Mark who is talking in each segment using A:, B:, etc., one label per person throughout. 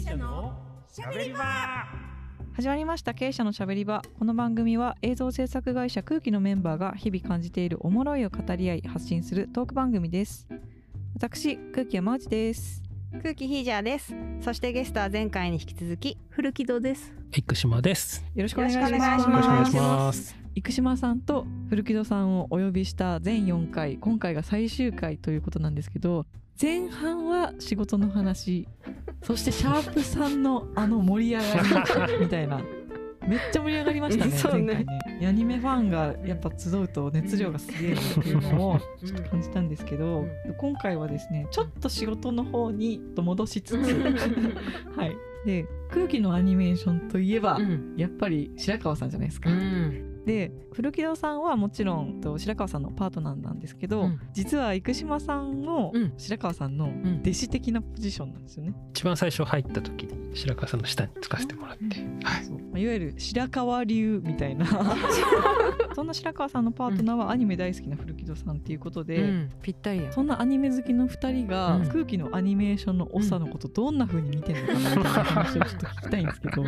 A: 営者のしゃべり場。
B: 始まりました。経営者のしゃべり場。この番組は映像制作会社空気のメンバーが日々感じているおもろいを語り合い発信するトーク番組です。私空気山内です。
C: 空気ヒージャーです。そしてゲストは前回に引き続き古木戸です。
D: 生島です。
B: よろしくお願いします。
C: よろしくお願いし
D: よろしくお願いし
C: ま
D: ます。
B: 生島さんと古木戸さんをお呼びした全4回今回が最終回ということなんですけど前半は仕事の話そしてシャープさんのあの盛り上がりみたいな。めっちゃ盛り上がりましたね
C: そうね。
B: アニメファンがやっぱ集うと熱量がすげえなっていうのをちょっと感じたんですけど、今回はですねちょっと仕事の方に戻しつつ はい。で空気のアニメーションといえば、
C: うん。
B: やっぱり白川さんじゃないですか。
C: うん
B: で古木戸さんはもちろんと白川さんのパートナーなんですけど、
C: うん。
B: 実は生島さんの
C: うん。
B: 白川さんの
C: ん。
B: 弟子的なポジションなんですよね。
D: 一番最初入った時に白川さんの下につかせてもらって、はい。
B: いわゆる白川流みたいな。そんな白川さんのパートナーはアニメ大好きな古木戸さんっていうことで、
C: うん。ぴったりや。
B: そんなアニメ好きの2人が
C: うん。
B: 空気のアニメーションの長のことどんな風に見てるのかなみたいな話をちょっと聞きたいんですけど。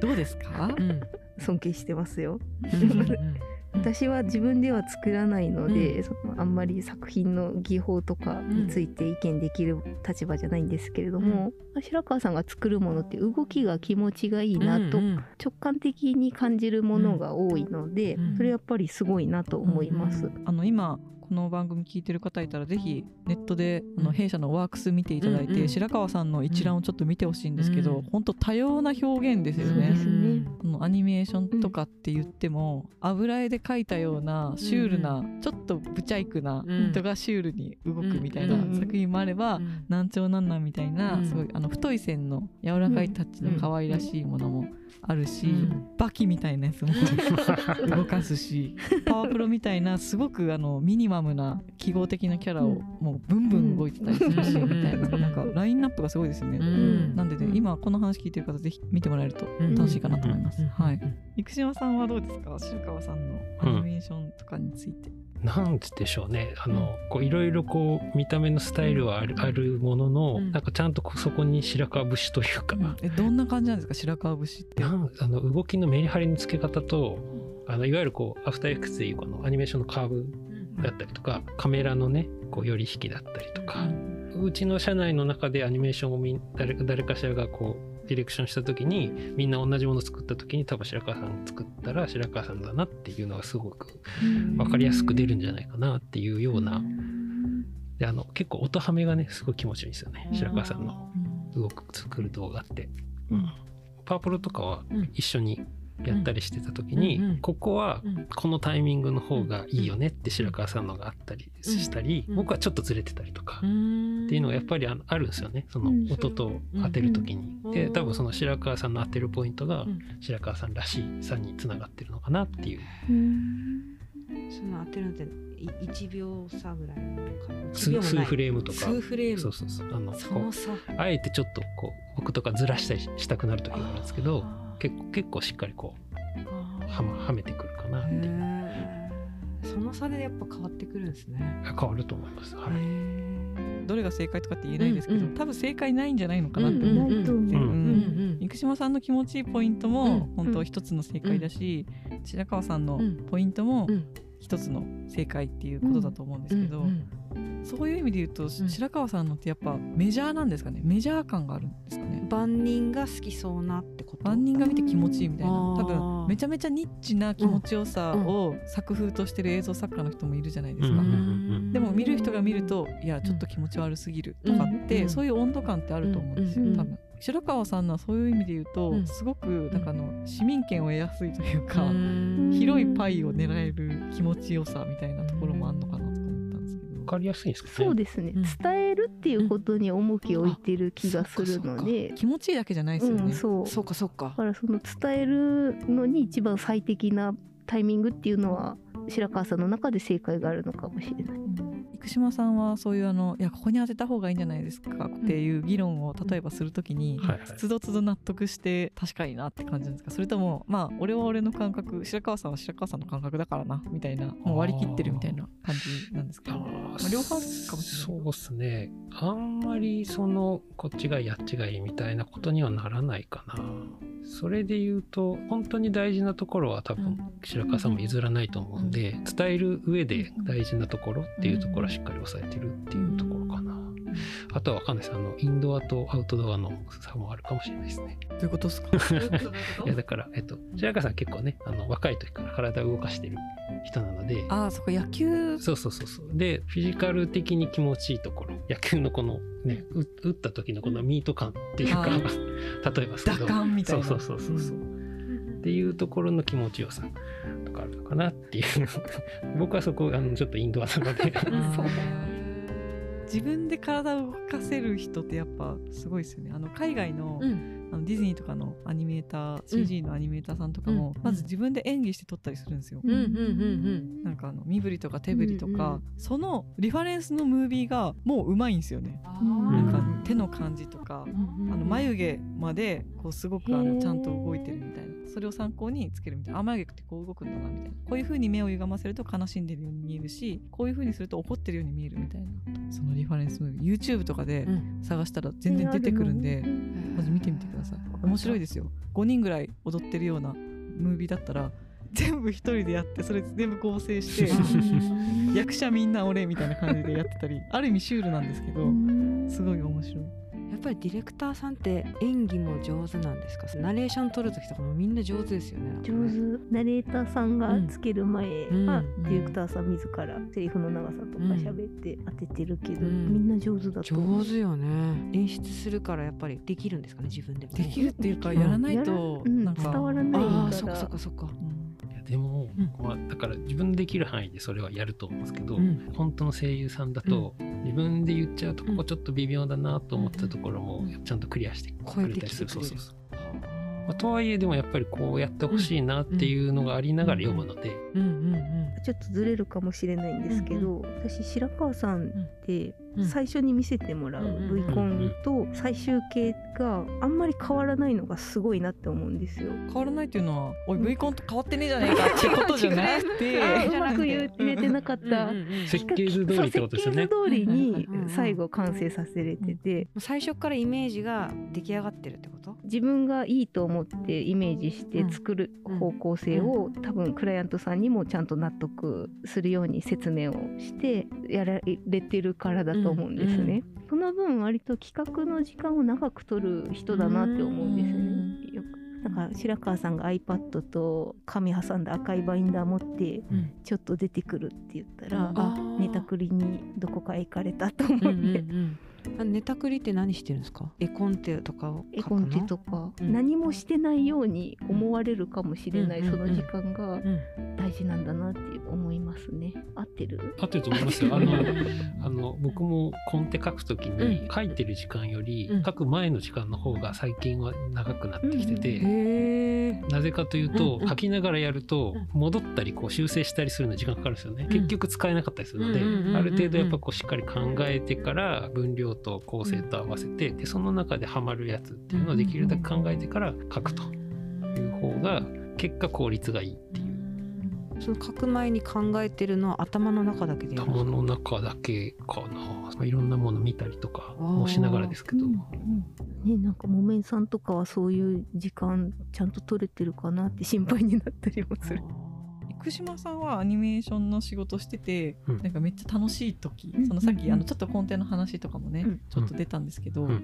B: どうですか？
C: うんうん
E: 尊敬してますよ。
C: うんうん
E: 私は自分では作らないので、
C: う
E: そのあんまり作品の技法とかについて意見できる立場じゃないんですけれども、白川さんが作るものって動きが気持ちがいいなと
C: うんうん。
E: 直感的に感じるものが多いので、
C: うん
E: それやっぱりすごいなと思います。
C: うん。
B: あの今この番組聞いてる方いたらぜひネットであの
C: うん。
B: 弊社のワークス見ていただいて、
C: うんうん
B: 白川さんの一覧をちょっと見てほしいんですけど、
C: うん。
B: 本当多様な表現ですよね。
E: ね。
B: あのアニメーションとかって言っても、油絵で描いたようなシュールな、ちょっとブチャイクな
C: うん。
B: 人がシュールに動くみたいな
E: うん
B: 作品もあれば、
C: うん。
B: 難聴なんなんみたいな、
C: うん。
B: すごいあの太い線の柔らかいタッチの可愛らしいものもあるし、
C: うん。
B: バキみたいなやつも 動かすしパワプロみたいなすごくあのミニマムな記号的なキャラを
E: うん。
B: もうブンブン動いてたりするしみたいな。
C: うん。
B: なんかラインナップがすごいですよね。
C: うん。
B: なんでね、
E: うん。
B: 今この話聞いてる方ぜひ見てもらえると
C: うん。
B: 楽しいかなと思います。
C: うん。
B: はい。生島さんはどうですか？白川さんのアニメーションとかについて。
D: なんでしょうね。あの、こういろいろこう見た目のスタイルはある,、あるものの、
C: うん。
D: なんかちゃんとそこに白川節というか、
B: えどんな感じなんですか？白川節って。
D: なんあの動きのメリハリのつけ方と、あのいわゆるこうアフターエフェクツでいうこのアニメーションのカーブだったりとか、カメラのねこう寄り引きだったりとか、うちの社内の中でアニメーションをみん誰誰かしらがこうディレクションした時にみんな同じものを作った時に多分白川さん作ったら白川さんだなっていうのがすごく分かりやすく出るんじゃないかなっていうようなであの結構音ハメがねすごい気持ちいいんですよね。白川さんの動く作る動画って。うん。パープルとかは
C: うん。
D: 一緒にやったりしてた時に、ここは
C: うん。
D: このタイミングの方がいいよねって白川さんのがあったりしたり、
C: うん。
D: 僕はちょっとずれてたりとか、
C: うん。
D: っていうのがやっぱりあるんですよね。その
E: うん。
D: 音と当てる時に。
C: うん。
D: で多分その白川さんの当てるポイントが
C: うん。
D: 白川さんらしさにつながってるのかなっていう
C: その当てるのってい1秒差ぐらいのかな。
D: 数
C: 1秒もない。
D: 数フレームとか。
C: 数フレーム。
D: そうそうそう。あのこ
C: その差。
D: うあえてちょっとこう僕とかずらしたりしたくなる時があるんですけど結構結構しっかりこうは,、ま、はめてくるかなっていう。
C: その差でやっぱ変わってくるんですね。
D: 変わると思います。はい
B: どれが正解とかって言えないですけど、
C: うんうん
B: 多分正解ないんじゃないのかなって
C: う。んうん
B: 思う。
E: ないと思う。
B: うん
C: うん
B: 生島さんの気持ちいいポイントも
C: うん
B: 本当一つの正解だし、白川さんの
C: うん。
B: ポイントも
C: うん。
B: 一つの正解っていうことだと思うんですけど、
C: うん
B: そういう意味で言うと、白川さんのってやっぱメジャーなんですかね？メジャー感があるんですかね？
C: 万人が好きそうなってこと？
B: 万人が見て気持ちいいみたいな。多分めちゃめちゃニッチな気持ちよさを作風としてる映像作家の人もいるじゃないですか、でも見る人が見るといやちょっと気持ち悪すぎるとかって、
C: うん。
B: そういう温度感ってあると思うんですよ、
E: うん
B: 多分。白川さんのはそういう意味で言うと、
C: うん。
B: すごくなんかあの市民権を得やすいというか、
C: うん。
B: 広いパイを狙える気持ちよさみたいなところもあるのか
D: りやすいんですかね。
E: そうですね、
C: うん。
E: 伝えるっていうことに重きを置いてる気がするので、
B: 気持ちいいだけじゃないですよね、
E: うん、そう。
C: そうかそうか。
E: だからその伝えるのに一番最適なタイミングっていうのは白川さんの中で正解があるのかもしれない。
B: 生島さんはそういうあのいやここに当てた方がいいんじゃないですかっていう議論を例えばするときに、つどつど納得して確かになって感じなんですか。それともまあ俺は俺の感覚白川さんは白川さんの感覚だからなみたいなもう割り切ってるみたいな感じなんですか、
D: あ
B: まあ
D: ー
B: 両方かもしれない
D: そうですね。あんまりそのこっちがいいあっちがいいみたいなことにはならないかな。それで言うと本当に大事なところは多分白川さんも譲らないと思うんで、伝える上で大事なところっていうところはしっかり押さえてるっていうところかな。あとはわかんないです。あのインドアとアウトドアの差もあるかもしれないですね。
B: どういうことですか？
D: いやだから、えっと、白川さん結構ねあの若い時から体を動かしてる人なので
B: ああそこ野球？
D: そうそうそうそう。でフィジカル的に気持ちいいところ野球のこのねう打った時のこのミート感っていうか、
B: あ
D: 例えばですけど
B: 打感みたいな。
D: そうそうそうそうそう、っていうところの気持ちよさとかあるのかなっていう。僕はそこあのちょっとインドアなので。
B: 自分で体を動かせる人ってやっぱすごいですよね。あの海外の,、あのディズニーとかのアニメーター CG のアニメーターさんとかも、
C: うん。
B: まず自分で演技して撮ったりするんですよ、なんかあの身振りとか手振りとか、
E: うんうん
B: そのリファレンスのムービーがもううまいんですよね、
E: うん
B: なんか
D: うん
B: 手の感じとか、
C: うん
B: あの眉毛までこうすごくあのちゃんと動いてるみたいな。それを参考につけるみたいな。あ眉毛ってこう動くんだなみたいな。こういう風に目を歪ませると悲しんでるように見えるしこういう風にすると怒ってるように見えるみたいな。そのリファレンスムービー。YouTube とかで
C: うん。
B: 探したら全然出てくるんで、
C: うん
B: まず見てみてください面白いですよ。5人ぐらい踊ってるようなムービーだったら全部一人でやってそれ全部合成して 役者みんな俺みたいな感じでやってたりある意味シュールなんですけどすごい面白い
C: やっぱりディレクターさんって演技も上手なんですか？ナレーション撮る時とかもみんな上手ですよね。
E: 上手。ナレーターさんがつける前は、
C: うん
E: ディレクターさん自らセリフの長さとか喋って当ててるけど、
C: うん。
E: みんな上手だと思う。
C: 上手よね。演出するからやっぱりできるんですかね自分でも
B: できるっていうかやらないと
E: うん
B: なんか
E: 伝わらないから。
C: ああそっかそっかそっか。
B: うん
D: でも、
C: うん。
D: まあ、だから自分できる範囲でそれはやると思うんですけど、
C: うん。
D: 本当の声優さんだと、自分で言っちゃうとここちょっと微妙だなと思ったところも
C: うん。
D: ちゃんとクリアしてくれたりする。そうそうそうまあ、とはいえでもやっぱりこうやってほしいなっていうのがありながら読むので、
E: ちょっとずれるかもしれないんですけど、私白川さんって
C: うん
E: 最初に見せてもらう
C: うん
E: V コンと最終形があんまり変わらないのがすごいなって思うんですよ。
B: 変わらないっていうのはおい V コンと変わってねえじゃねえかっていうことじゃなくて。
E: うまく言えてなかった。
D: 設計図通りってことですよね
E: 設計図通りに最後完成させれてて、
C: 最初からイメージが出来上がってるってこと？
E: 自分がいいと思ってイメージして作る方向性を多分クライアントさんにもちゃんと納得するように説明をしてやられてるからだと思うんですね。その分割と企画の時間を長く取る人だなって思うんですよね。よく。なんか白川さんが iPad と紙挟んだ赤いバインダー持って
C: うん。
E: ちょっと出てくるって言ったら、
B: うん
E: ネタクリにどこかへ行かれたと思って、
C: うんうんうん。あネタクリって何してるんですか？絵コンテとかを
E: 絵
C: 描くの？
E: コンテとか、
C: うん。
E: 何もしてないように思われるかもしれない、
C: うん
E: その時間が
C: うん。
E: 大事なんだなって思いますね。合ってる？
D: 合ってると思いますよ。あのあの僕もコンテ書くときに
C: うん。
D: 書いてる時間より
C: うん。
D: 書く前の時間の方が最近は長くなってきてて、なぜかというと、書きながらやると
C: う
D: 戻ったりこう修正したりするのに時間かかるんですよね、
C: ん。
D: 結局使えなかったりするので、
C: うんうんうんうん。
D: ある程度やっぱこうしっかり考えてから分量と構成と合わせてでその中でハマるやつっていうのをできるだけ考えてから書くという方が結果効率がいいっていう。
C: その書く前に考えてるのは頭の中だけでやるんですか？
D: 頭の中だけかな、まあ、いろんなもの見たりとかもしながらですけど、
E: ね、なんか木綿さんとかはそういう時間ちゃんと取れてるかなって心配になったりもする。
B: 生島さんはアニメーションの仕事してて、
D: うん。
B: なんかめっちゃ楽しい時、
E: うん。
B: そのさっき、
E: うん
B: あのちょっとコンテの話とかもね、
E: うん。
B: ちょっと出たんですけど、
D: う
B: なん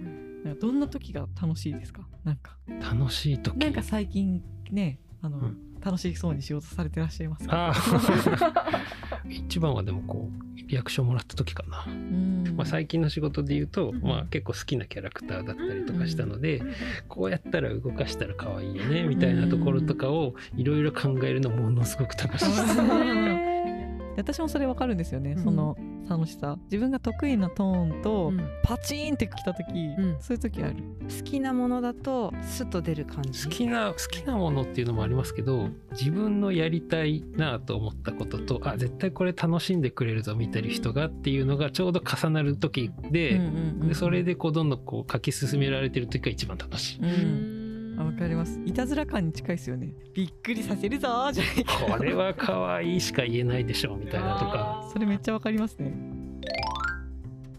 B: かどんな時が楽しいですか？なんか。
D: 楽しい時？
B: なんか最近ねあの、
D: うん。
B: 楽しそうに仕事されてらっしゃいますか？
D: ああ。一番はでもこうリアクションもらった時かな、
B: うん。
D: まあ、最近の仕事で言うと、
B: うん。
D: まあ、結構好きなキャラクターだったりとかしたので、こうやったら動かしたら可愛いよねみたいなところとかをいろいろ考えるのものすごく楽しい。です。
B: で私もそれわかるんですよね、
C: うん。
B: その楽しさ。自分が得意なトーンと、
C: うん。
B: パチーンってきた時、
C: ん。
B: そういう時ある。
C: 好きなものだとスッと出る感じ。
D: 好きな好きなものっていうのもありますけど自分のやりたいなと思ったこととあ絶対これ楽しんでくれるぞ見てる人がっていうのがちょうど重なる時で,、
B: うんうんうん。
D: でそれでこうどんどんこう書き進められてる時が一番楽しい。
B: うんあわかります。いたずら感に近いですよね。びっくりさせるぞーじゃないか。
D: これは可愛いしか言えないでしょうみたいなとか。
B: それめっちゃわかりますね。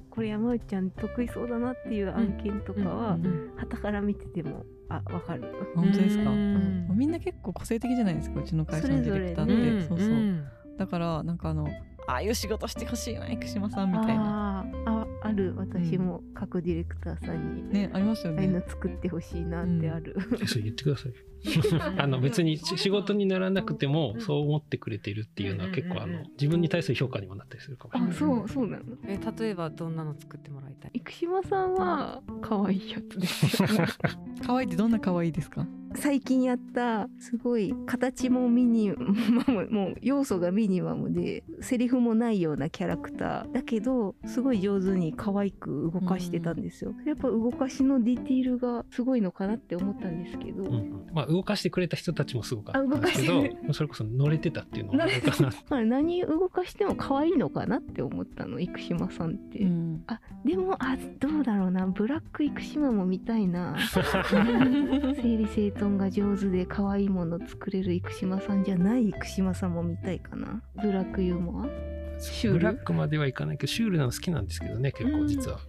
E: これ山内ちゃん得意そうだなっていう案件とかは傍から見ててもあわかる。
B: 本当ですか？
C: うん。
B: みんな結構個性的じゃないですかうちの会社のディレクターって。
E: それぞれね。
B: そうそう。だからなんかあのああいう仕事してほしいな生島さんみたいな。
E: あーあある。私も各ディレクターさんに、
B: ねありますよ
E: ああいうの
B: ね
E: 作ってほしいなってある、
D: え そう言ってください。あの別に仕事にならなくてもそう思ってくれてるっていうのは結構あの自分に対する評価にもなったりするかもしれない。
E: あそうそうなの。
C: え例えばどんなの作ってもらいたい？
E: 生島さんは可愛いやつです
B: 可愛いってどんな可愛いですか？
E: 最近やったすごい形もミニマムもう要素がミニマムでセリフもないようなキャラクターだけどすごい上手に可愛く動かしてたんですよ、やっぱ動かしのディティールがすごいのかなって思ったんですけど、
D: うんうん。まあ動かしてくれた人たちもすごかったんですけどそれこそ乗れてたっていうのもあるかな。
E: まあ何動かしても可愛いのかなって思ったの生島さんって、
B: うん。
E: あでもあどうだろうな。ブラック生島も見たいな。整理整頓が上手で可愛いもの作れる生島さんじゃない生島さんも見たいかな。ブラックユーモア？シュール
D: ブラックまではいかないけどシュールなの好きなんですけどね結構実は。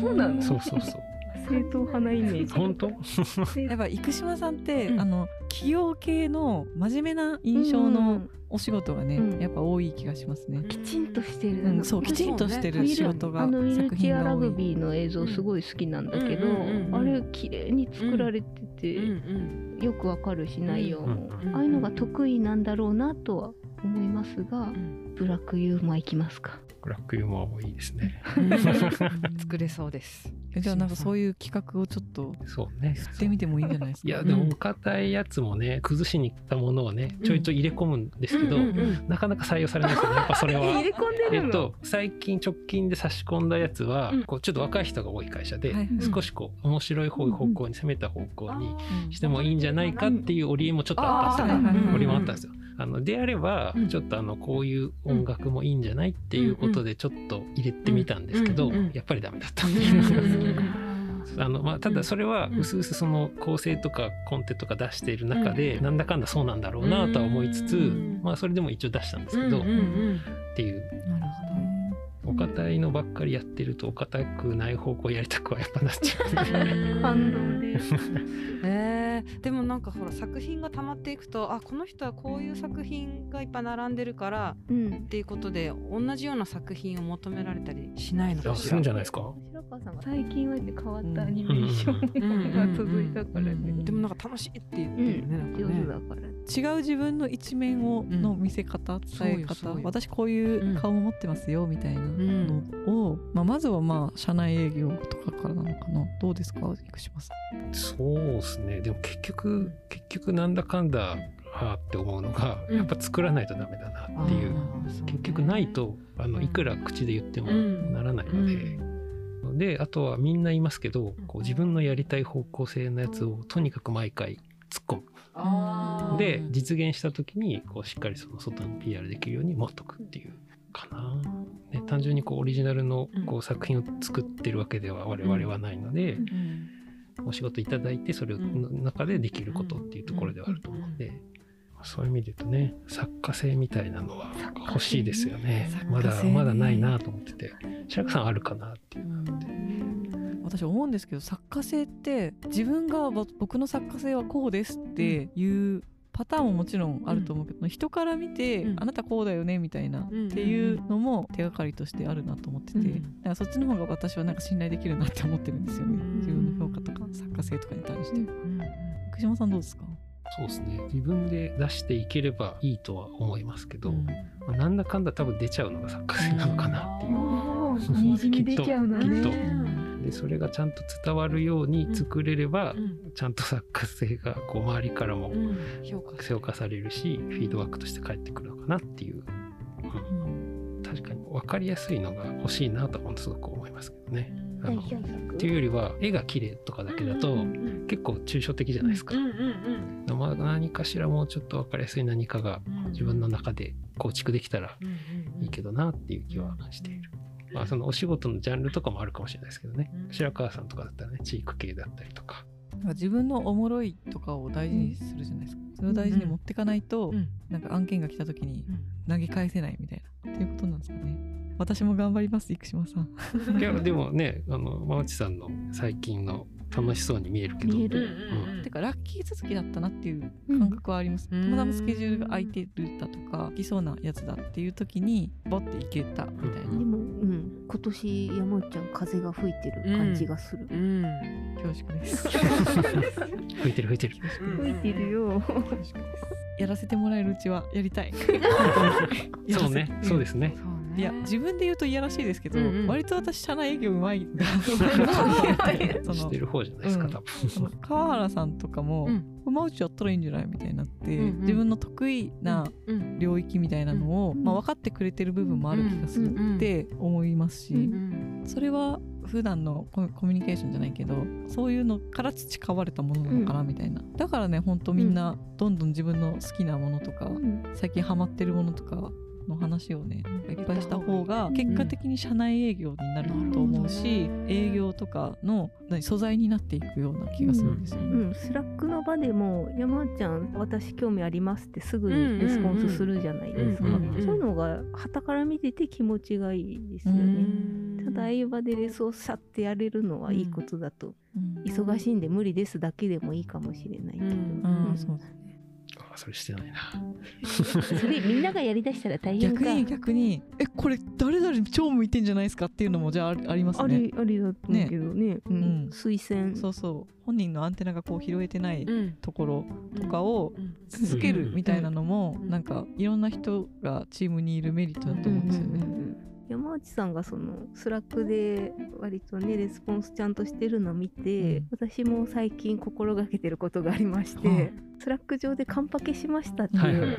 E: そうなの？
D: そうそうそう。
E: 正統派なイメージ。
D: 本当？
B: やっぱ生島さんって、
E: うん。
B: あの企業系の真面目な印象のお仕事がね、
E: うん。
B: やっぱ多い気がしますね。
E: きちんとしてる、
B: うん、そうきちんとしてる仕事が
E: あのウィル
B: 作
E: チェア
B: 品が多い。
E: ラグビーの映像すごい好きなんだけど、
C: うんうんうんうん。
E: あれ綺麗に作られてて、
C: うん
E: よくわかるし内容も、
D: うん
C: うん
E: ああいうのが得意なんだろうなとは思いますが、
C: うん。
E: ブラックユーモアいきますか？
D: ブラックユーモアもいいですね。
C: 作れそうです。
B: えじゃあなんかそういう企画をちょっと
D: そうね。
B: 振ってみてもいいんじゃないですか？
D: いやでもお堅いやつもね崩しに行ったものをねちょいちょい入れ込むんですけど、
C: うんうんうん。
D: なかなか採用されないですよねやっぱそれは。
E: 入。れ込んでるの、
D: えっと、最近直近で差し込んだやつは、
C: うん。
D: こうちょっと若い人が多い会社で、
B: はい
D: 少しこう面白い方方向に攻めた方向に
B: うん
D: してもいいんじゃないかっていう折り合いもちょっとあったんですよ、
B: あー。はいはいはい
D: 折りもあったんですよ。あのであれば
C: うん。
D: ちょっとあのこういう音楽もいいんじゃないっていうことでちょっと入れてみたんですけど、
C: うんうん
D: やっぱりダメだったっていう。
C: うん
D: あのまあ、ただそれは
C: う
D: すうすその構成とかコンテとか出している中でなんだかんだそうなんだろうなとは思いつつ
C: うん。
D: まあそれでも一応出したんですけどっ
C: うんうん。
D: ていう。
B: なるほど。ね。
D: お堅いのばっかりやってるとお堅くない方向やりたくはやっぱなっちゃう。
E: 反動で
C: えー、でもなんかほら作品が溜まっていくとあこの人はこういう作品がいっぱい並んでるから
E: うん。
C: っていうことで同じような作品を求められたりしないのかしら？
D: するんじゃないですか？
E: 白川さんが最近は変わったアニメーショ
C: うん
E: ンが続いたからね、
B: うん
C: でもなんか楽しいって言ってるよね、なんか
E: 上
C: ね
E: 手だから。
B: 違う自分の一面を
C: うん
B: の見せ方、伝え方。
C: そうよそうよ。
B: 私こういう顔も持ってますよみたいなのを、まあ、まずはまあ社内営業とかからなのかな。どうですか？生島さん。
D: そうですね。でも結局結局なんだかんだはあって思うのが
C: うん。
D: やっぱ作らないとダメだなっていう。
C: うね。
D: 結局ないとあの
C: うん。
D: いくら口で言っても
C: うん
D: ならないので、であとはみんな言いますけどこう自分のやりたい方向性のやつをとにかく毎回突っ込む。で実現した時にこうしっかりその外に PR できるように持っとくっていうかな、ね、単純にこうオリジナルのこう作品を作ってるわけでは我々はないので、お仕事いただいてそれの中でできることっていうところではあると思うんで。そういう意味で言うとね作家性みたいなのは欲しいですよね。
B: 作
D: まだまだないなと思ってて白川さんあるかなっていう
B: 私思うんですけど作家性って自分がぼ僕の作家性はこうですっていうパターンももちろんあると思うけど、人から見て、
C: うん。
B: あなたこうだよねみたいな、
C: ん
B: っていうのも手がかりとしてあるなと思ってて、
C: うん。
B: だからそっちの方が私はなんか信頼できるなって思ってるんですよね、
C: うん。
B: 自分の評価とか作家性とかに対して、
C: うん
B: 福島さんどうですか、
D: そうですね。自分で出していければいいとは思いますけど、
B: うん。
D: まあなんだかんだ多分出ちゃうのが作家性なのかなっていう、
E: にじみ出ちゃうのね。
D: きっとでそれがちゃんと伝わるように作れれば、
C: うん。
D: ちゃんと作家性がこう周りからも
C: うん。評価
D: されるしフィードバックとして返ってくるのかなっていう、うん。確かに分かりやすいのが欲しいなとは本当すごく思いますけどね。あのっていうよりは絵が綺麗とかだけだと結構抽象的じゃないですか。何かしらもうちょっと分かりやすい何かが
C: うん。
D: 自分の中で構築できたらいいけどなっていう気はしている。まあそのお仕事のジャンルとかもあるかもしれないですけどね。
C: うん
D: 白川さんとかだったらねチーク系だったりとか。
B: なんか自分のおもろいとかを大事にするじゃないですか、それを大事に持っていかないと、
C: うん。
B: なんか案件が来た時に投げ返せないみたいな。っていうことなんですかね私も頑張ります生島さん。
D: いやでもねあの馬内さんの最近の楽しそうに見えるけど。
E: 見える。
B: てかラッキー続きだったなっていう感覚はあります、
C: うん。
B: たまたまスケジュールが空いてるだとか来そうなやつだっていう時にボッて行けたみたいな、
E: でも、うん、今年山内ちゃん風が吹いてる感じがする、
C: うん。
B: 恐縮です。
D: 吹いてる吹いてる。
E: 吹いてるよ。
B: やらせてもらえるうちはやりたい。
D: そうね。そうですね
B: いや自分で言うといやらしいですけど、
C: うんうん
B: 割と私社内営業うまい その
D: してる方じゃないですか
B: うん。
D: 多分。
B: 川原さんとかも
C: うん「
B: 馬内やったらいいんじゃない?」みたいになって、
C: うんうん。
B: 自分の得意な
C: うん
B: 領域みたいなのを、
E: うん。
B: まあ、分かってくれてる部分もある気がするって思いますし、
E: うん
C: うん
B: それは普段のコミュニケーションじゃないけどそういうのから培われたものなのかなみたいな、だからねほんとみんなどんどん自分の好きなものとか、
E: うん。
B: 最近ハマってるものとかの話をねいっぱいした方が結果的に社内営業になると思うし、
C: うん。
B: 営業とかの何素材になっていくような気がするんですよね。
E: うん、 Slack の場でも山内ちゃん私興味ありますってすぐにレスポンスするじゃないですか、
D: うんうん
C: うん。
E: そういうのが傍から見てて気持ちがいいですよ
B: う
E: ね、
B: ん。
E: ただああいう場でレスをさってやれるのはいいことだと、
B: うん。
E: 忙しいんで無理ですだけでもいいかもしれないけど、
C: うん。
B: うんそう
D: あそれしてないな。
E: それみんながやりだしたら大変か。
B: 逆に逆にえこれ誰々に超向いてんじゃないですかっていうのもじゃああります
E: あ
B: ね。
E: りありだと思うけどね。うん。
B: うん。
E: 推薦。
B: そうそう。本人のアンテナがこう拾えてない
C: うん。
B: ところとかを
C: うん。
B: 続けるみたいなのも
C: うん
B: なんかいろんな人がチームにいるメリットだと思うんですよね。
E: 山内さんがその Slack で割とねレスポンスちゃんとしてるのを見て、
B: うん。
E: 私も最近心がけてることがありまして、
B: はい
E: Slack 上でカンパケしましたっていう、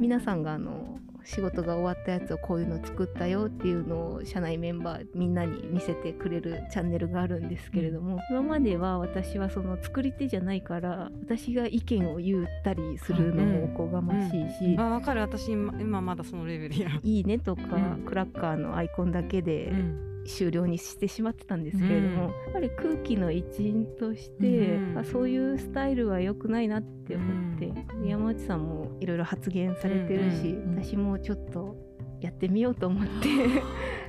E: 皆さんがあの仕事が終わったやつをこういうの作ったよっていうのを社内メンバーみんなに見せてくれるチャンネルがあるんですけれども、今までは私はその作り手じゃないから私が意見を言ったりするのもおこがましいし、
C: あ分かる。私今今まだそのレベルや。
E: いいねとか、
C: うん。
E: クラッカーのアイコンだけで
C: うん
E: 終了にしてしまってたんですけれども、
C: うん。
E: やっぱり空気の一員として、
C: うん。
E: あそういうスタイルは良くないなって思って、山内さんもいろいろ発言されてるし、
B: うんうん。
E: 私もちょっとやってみようと思って。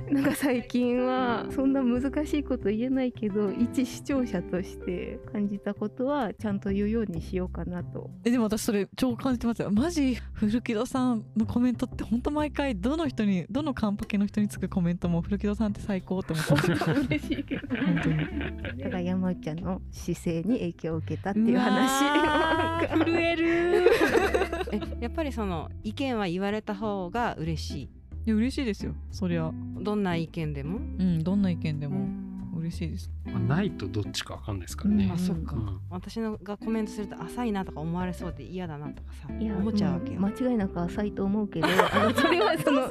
E: なんか最近はそんな難しいこと言えないけど一視聴者として感じたことはちゃんと言うようにしようかなと。
B: えでも私それ超感じてますよ。マジ古木戸さんのコメントって本当毎回どの人にどのカンパケの人につくコメントも古木戸さんって最高って思ってます。
E: 嬉しいけど
B: 本当に。
E: だから山内ちゃんの姿勢に影響を受けたっていう話。
B: ー震える
C: えやっぱりその意見は言われた方が嬉しい
B: いや嬉しいですよそりゃ。
C: どんな意見でも？
B: うんどんな意見でも
C: うん
B: 嬉しいです。
D: まあないとどっちかわかんないですからね。
C: あそっか、
D: うん。
C: 私のがコメントすると浅いなとか思われそうで嫌だなとかさ
E: いや
C: 思っちゃうわけよ、
E: ん間違いなく浅いと思うけど それはその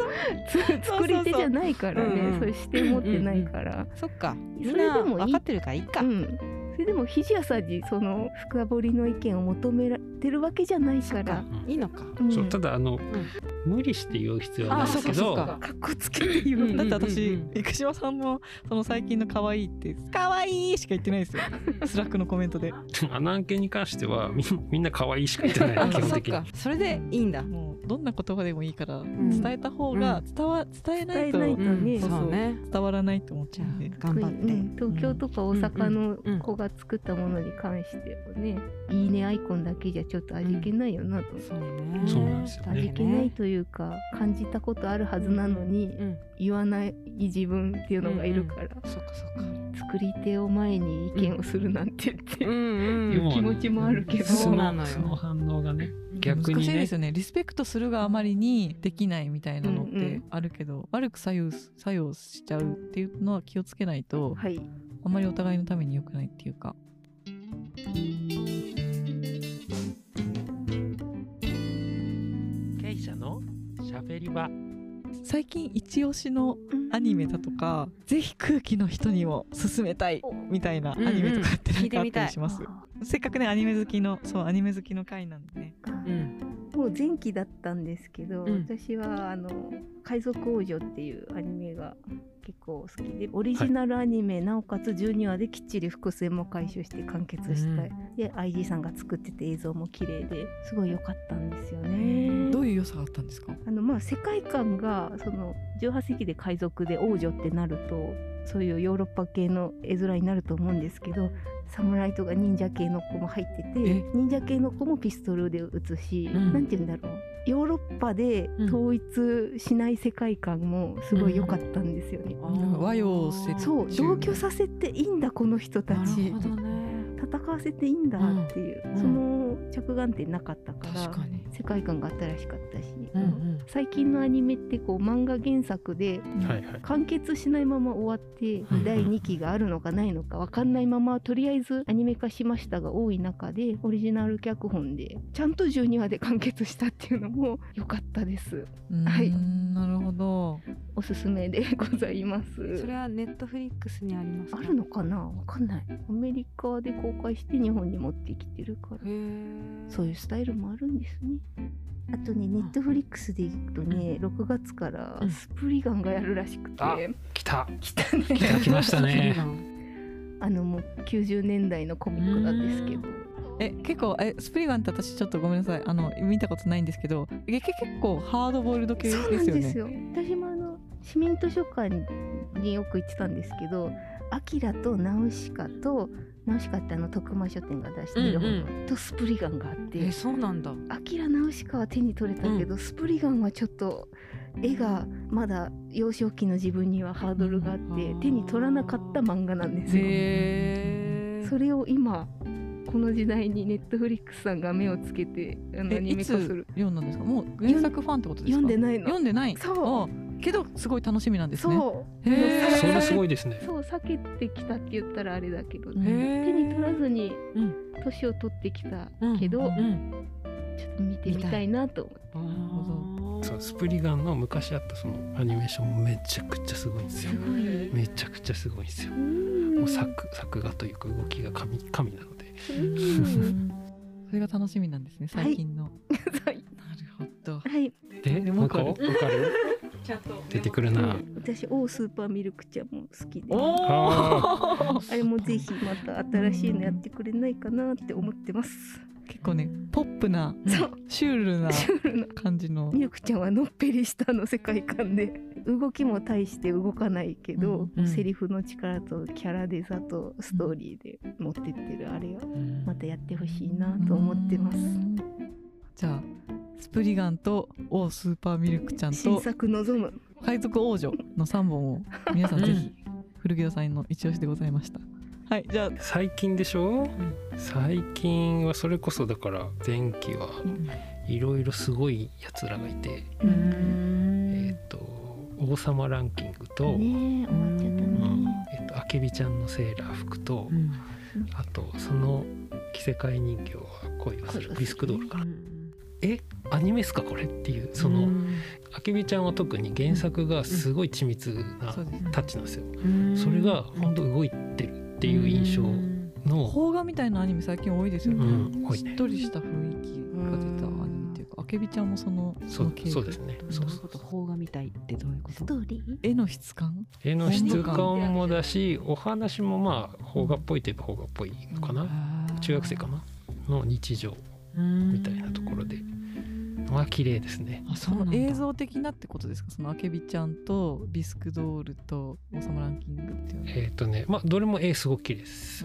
E: つ作り手じゃないからね
C: うんうん。
E: そういう視点持ってないから、
C: そっか。
E: それ
C: な
E: でもいい。
C: 分かってるからいいか、
E: うん。それでも肘屋さんにその深掘りの意見を求められてるわけじゃないから。
D: うん。
C: いいのか。
E: うん。
D: そうただあの、無理して言う必要はないですけど
C: あそっかそっ
E: こつけて言う、
C: うん
B: だって私、
C: うん。うん
B: 生島さんのその最近の可愛いって可愛いしか言ってないですよ。Slack のコメントで。
D: あの案件に関してはみんみんな可愛いしか言ってない基本的に。
C: かそれでいいんだ、
B: もうどんな言葉でもいいから
C: ん。
B: 伝えた方が伝わ伝えないと
E: 伝えないとね、
B: そうそう。
C: そうね。
B: 伝わらないと思っち
C: じゃ
B: うんで。
C: 頑張って、
E: うん。東京とか大阪の子が作ったものに関してはね、いいねアイコンだけじゃちょっと味気ないよなと、
C: そうね。
D: そうなんですよね。
E: 味気ないというか感じたことあるはずなのに
C: うん。
E: 言わない自分っていうのがいるから、
C: そっかそっか。
E: 作り手を前に意見をするなんてって、
C: うんうん。
D: でも
E: 気持ちもあるけど。
C: そうなのよ。
D: その反応がね逆にね。
B: 難しいですよね。リスペクトするがあまりにできないみたいなのっ
E: うんう
B: て
E: ん。
B: あるけど、悪く左右す作用しちゃうっていうのは気をつけないと
E: はい。
B: あんまりお互いのために良くないっていうか
A: しゃべり場。
B: 最近一押しのアニメだとかぜひ空気の人にも勧めたいみたいなアニメとかってなんかあったりします、せっかくねアニメ好きのそうアニメ好きの回なんでね。
C: うん
E: もう前期だったんですけど、
C: うん。
E: 私はあの「海賊王女」っていうアニメが結構好きでオリジナルアニメ、なおかつ12話できっちり伏線も回収して完結した、
C: うん
E: で IG さんが作ってて映像も綺麗ですごい良かったんですよね。
B: どういう良さがあったんですか？
E: あのまあ世界観がその18世紀で海賊で王女ってなるとそういうヨーロッパ系の絵面になると思うんですけど侍とか忍者系の子も入ってて
B: え？
E: 忍者系の子もピストルで撃つし、
C: うん。
E: なんて言うんだろうヨーロッパで統一しない世界観もすごい良かったんですよね。
B: 和洋折衷。
E: そう同居させていいんだこの人た
C: な
E: ち
C: るほどね
E: 戦わせていいんだっていう、
C: うん。
E: その着眼点なかったから世界観が新しかったし、
C: うんうん。
E: 最近のアニメってこう漫画原作で
D: はいはい。
E: 完結しないまま終わって
C: はい
E: 第2期があるのかないのか分かんないままとりあえずアニメ化しましたが多い中でオリジナル脚本でちゃんと12話で完結したっていうのも良かったです。はい。
B: なるほど
E: おすすめでございます。
C: それはネットフリックスにありますか？
E: あるのかな？分かんない。アメリカで公開して日本に持ってきてるから。そういうスタイルもあるんですね。あとねネットフリックスでいくとね6月から
C: うん。
E: スプリガンがやるらしくて、
D: あ来た。
E: 来たね。
D: 来た来ました。ね
E: あのもう90年代のコミックなんですけど。
B: え結構えスプリガンって私ちょっとごめんなさい。あの見たことないんですけど。結構ハードボイルド系です
E: そう
B: よね
E: なんですよ。私も市民図書館によく行ってたんですけどアキラとナウシカとナウシカってあの徳間書店が出してる本、
C: うん
E: とスプリガンがあって
C: えそうなんだ。
E: アキラナウシカは手に取れたけど、スプリガンはちょっと絵がまだ幼少期の自分にはハードルがあって
C: うん
E: 手に取らなかった漫画なんですよ。
C: へー。
E: それを今この時代にネットフリックスさんが目をつけてあのアニメ化する。
B: 読んだんですか？もう原作ファンってことですか？
E: 読んでないの。
B: 読んでない。
E: そう。
B: あけどすごい楽しみなんですね。
E: そう。
B: へー。
D: それすごいですね。
E: そう避けてきたって言ったらあれだけど、
B: うん。
E: 手に取らずに
C: うん。
E: 年を取ってきた
C: うん
E: けど、
C: うん。
E: ちょっと見てみたいなと思って。
D: そうスプリガンの昔あったそのアニメーションもめちゃくちゃすごいんですよ。
E: すごい。
D: めちゃくちゃすごいんですよ。
E: うん。
D: もう作作画というか動きが神神なので。
E: うん。
B: それが楽しみなんですね最近の、
E: はい。
B: なるほど。
D: で
B: でも
D: もう一個わかる？
B: ちゃんと
D: 出てくるな。
E: 私オースーパーミルクちゃんも好きで。
D: あ
E: あれもぜひまた新しいのやってくれないかなって思ってます。
B: 結構ねポップな
E: そう。
B: シュールな感じの。
E: ミルクちゃんはのっぺりしたの世界観で。動きも大して動かないけど、
C: うん。
E: セリフの力とキャラデザとストーリーで持ってってるあれをまたやってほしいなと思ってます。
B: じゃあスプリガンとオースーパーミルクちゃん
E: 新
B: と
E: 作望む。
B: 海賊王女の3本を皆さんぜひ古着屋さんの一押しでございました。はいじゃあ。
D: 最近でしょ？最近はそれこそだから前期はいろいろすごいやつらがいてえっ、と王様ランキングと、
E: ねえ終わっちゃったね。
D: えっと、あけびちゃんのセーラー服と、
C: うん。
D: あとその着せ替え人形は恋をする。ビスクドールかなえアニメっすかこれっていうその、あけびちゃんは特に原作がすごい緻密なタッチなんですよ、
C: うん。
D: それが本当動いてるっていう印象の、
B: 邦画みたいなアニメ最近多いですよね、
D: うん。多いね。
B: しっとりした雰囲気が出たアニメっていうかあけびちゃんもその
D: そう
B: の系
D: そうですね。
C: どういうこと邦画みたいってどういうこと？
E: ストーリー
B: 絵の質感
D: 絵の質感もだしお話もまあ邦画っぽいといえば邦画っぽいのかな、中学生かな。の日常みたいなところで。まあ綺麗ですね。
B: あその映像的なってことですか？そのあけびちゃんとビスクドールと王様ランキングっていうのは。
D: えっ、とねまあどれも絵すごく綺麗です。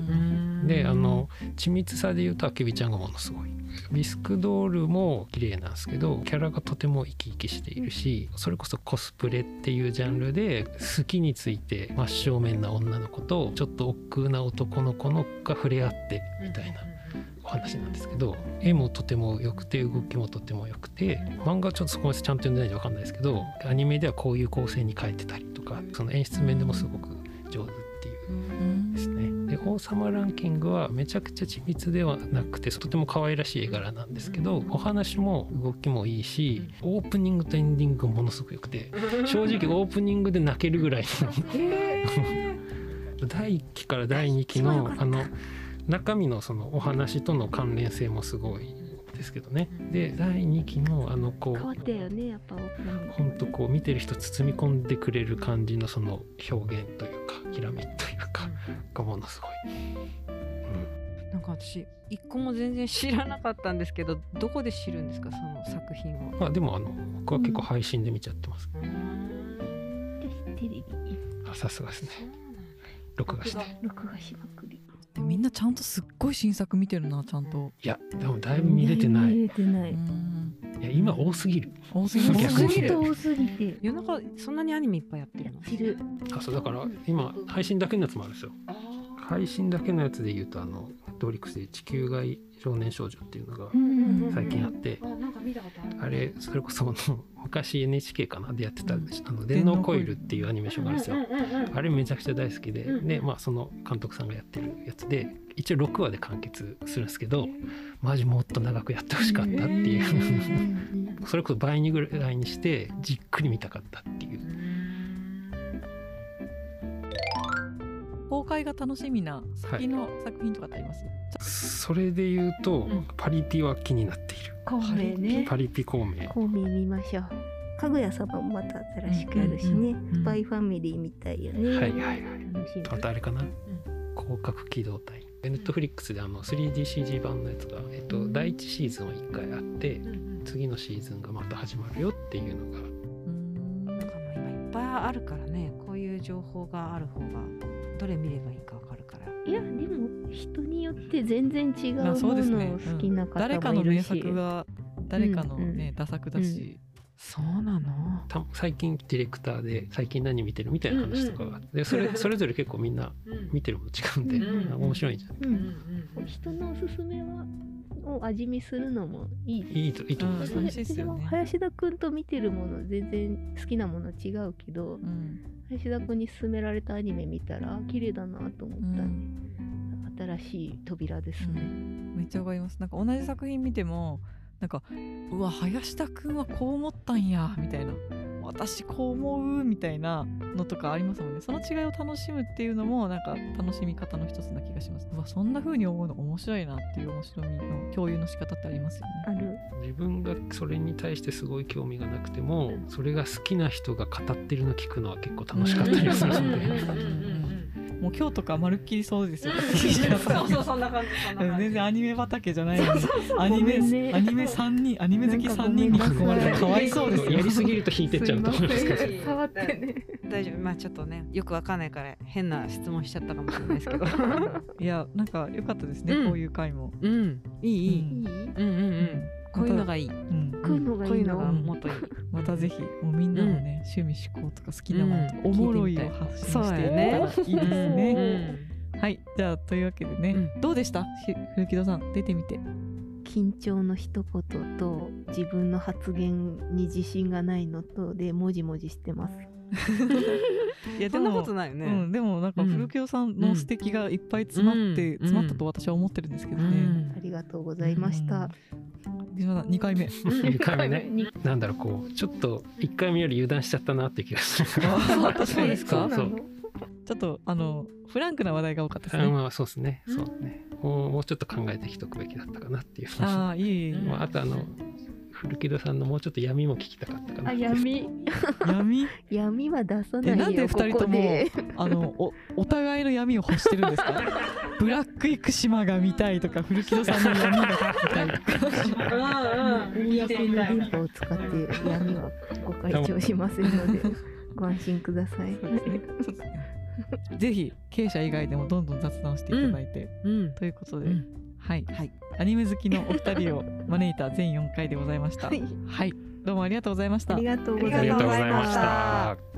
D: であの緻密さで言うとあけびちゃんがものすごい。ビスクドールも綺麗なんですけどキャラがとても生き生きしているしそれこそコスプレっていうジャンルで好きについて真正面な女の子とちょっと億劫な男の子のが触れ合ってみたいなお話なんですけど絵もとても良くて動きもとても良くて漫画はちょっとそこまでちゃんと読んでないんで分かんないですけどアニメではこういう構成に変えてたりとかその演出面でもすごく上手っていう。ですね。で王様ランキングはめちゃくちゃ緻密ではなくてとても可愛らしい絵柄なんですけどお話も動きもいいしオープニングとエンディングがものすごく良くて正直オープニングで泣けるぐらいの。第1期から第2期のあの中身のそのお話との関連性もすごいでですけどね。で第2期のあのこう
E: 変わったよねやっぱ。オープニング
D: ほんとこう見てる人包み込んでくれる感じのその表現というかきらめきというかがものすごい、
C: なんか私一個も全然知らなかったんですけどどこで知るんですかその作品を？
D: あでもあの僕は結構配信で見ちゃってます、
E: テレビ。
D: あさすがですね。録画して。
E: 録画しまく
B: みんなちゃんとすっごい新作見てるなちゃんと。
D: いやでもだいぶ見れてない。
E: 見れてな
B: う
E: い
B: ん。
D: いや今多すぎる。
B: 多すぎます
D: 逆に。
E: 本当多すぎて。
C: 夜中そんなにアニメいっぱいやって
E: や
C: るの？
E: ってる。
D: あそうだから今配信だけのやつもあるんですよ。配信だけのやつで言うとあのネットフリックスで地球外少年少女っていうのが
B: ん
D: 最近あって
C: なんか見たことあ
D: あれそれこそあの昔 NHK かなでやってたあの電脳コイル。っていうアニメーションがあるんですよ。あれめちゃくちゃ大好きで。でまあその監督さんがやってるやつで一応6話で完結するんですけどマジもっと長くやってほしかったっていう。それこそ倍にぐらいにしてじっくり見たかったっていう
B: 公開が楽しみな先の作品とかってあります、
D: それで言うと、
C: ん
D: パリピは気になっている。
E: 孔明ね。
D: パリピ孔明。
E: 孔明見ましょう。かぐや様もまた新しくやるしね、
C: うんうんうん
E: スパイファミリーみたいよね、
D: はいはいはい。あとあれかな？広角機動隊。ネットフリックスであの 3DCG 版のやつが、えっと、第1シーズンは1回あって次のシーズンがまた始まるよっていうのが。
B: うん。
C: なんかまあ今いっぱいあるからね。こういう情報がある方がどれ見ればいいか
E: いやでも人によって全然違うものを好きな方
B: 誰か
E: もいるし、
B: の名作が誰かの
E: うんう
B: ね、打作だし、
C: そうなの？
D: た最近ディレクターで最近何見てるみたいな話とかがあって。でそれそれぞれ結構みんな見てるもの違うんで、
C: うん
D: あ面白いじゃん。
E: うん人のおすすめはを味見するのもいい。
D: いいといいと思います、
B: うん。楽しいっすよね。
E: 私も林田君と見てるもの全然好きなもの違うけど
B: うん
E: 林田君に勧められたアニメ見たらあ綺麗だなと思ったんで、新しい扉ですね、
B: めっちゃわかります。なんか同じ作品見てもなんかうわ林田くんはこう思ったんやみたいな私こう思うみたいなのとかありますもんね。その違いを楽しむっていうのもなんか楽しみ方の一つな気がします。うわそんな風に思うの面白いなっていう面白みの共有の仕方ってありますよね。
E: ある。
D: 自分がそれに対してすごい興味がなくてもそれが好きな人が語ってるの聞くのは結構楽しかったりするので。
B: もう今日とかまるっきりそうですよ。
C: そうそうそん。な感じ
B: 全然アニメ畑じゃないのにアニメ、アニメ三人アニメ好き三人に囲まれてかわいそうですよ。
D: やりすぎると引いてっちゃうと。思いますけど
E: 触って。ね
C: 大丈夫。まあちょっとねよくわかんないから変な質問しちゃったかもしれないですけど。
B: いやなんか良かったですね、
C: うん。
B: こういう回も、
C: うん。いいいい、
B: うん。
E: いい
C: うん、うんうんこういうのがいい。
B: うん。
E: こういうのが
C: い
E: いいの
C: がもっといい。
B: またぜひもうみんなのね、趣味思考とか好きなものとか、
C: うん
B: おもろいを発信していったらいいですね。はい。じゃあというわけでね、
C: う
B: どうでした？ひ古木戸さん出てみて。
E: 緊張の一言と自分の発言に自信がないのとでもじもじしてます。
B: いや
C: そんなことないよね、
B: うん、でもなんか
C: うん。
B: 古木戸さんの素敵がいっぱい詰まって、
C: うん。
B: 詰まったと私は思ってるんですけどね。
E: ありがとうございました、
B: 2回目。
D: 2回目ね。
E: に
D: なんだろうこうちょっと1回目より油断しちゃったなって気がする。
B: あそうですか？
D: そう。そう。
B: ちょっとあのフランクな話題が多かったです
D: あ
B: ね。
D: まあそうですね。そうね。もうもうちょっと考えてきとくべきだったかなっていう。
B: ああいえい。
D: まあ、あとあの古木戸さんのもうちょっと闇も聞きたかったかな。
E: あ闇。
B: 闇？
E: 闇は出さないよ
B: えなんで二人とも
E: ここで。
B: あのおお互いの闇を欲してるんですか？ブラック生島が見たいとか古木戸さんの闇が見たいとか。
E: 公の電波を使って闇はご開帳しませんのでご安心ください。
B: ぜひ経営者以外でもどんどん雑談していただいて、
C: うん。
B: ということで、
C: うん。
B: はい、
C: はい。
B: アニメ好きのお二人を招いた全4回でございました。
E: はい。
B: はい。どうもありがとうございました。
E: ありがとうご
C: あ
E: ざいま
C: した。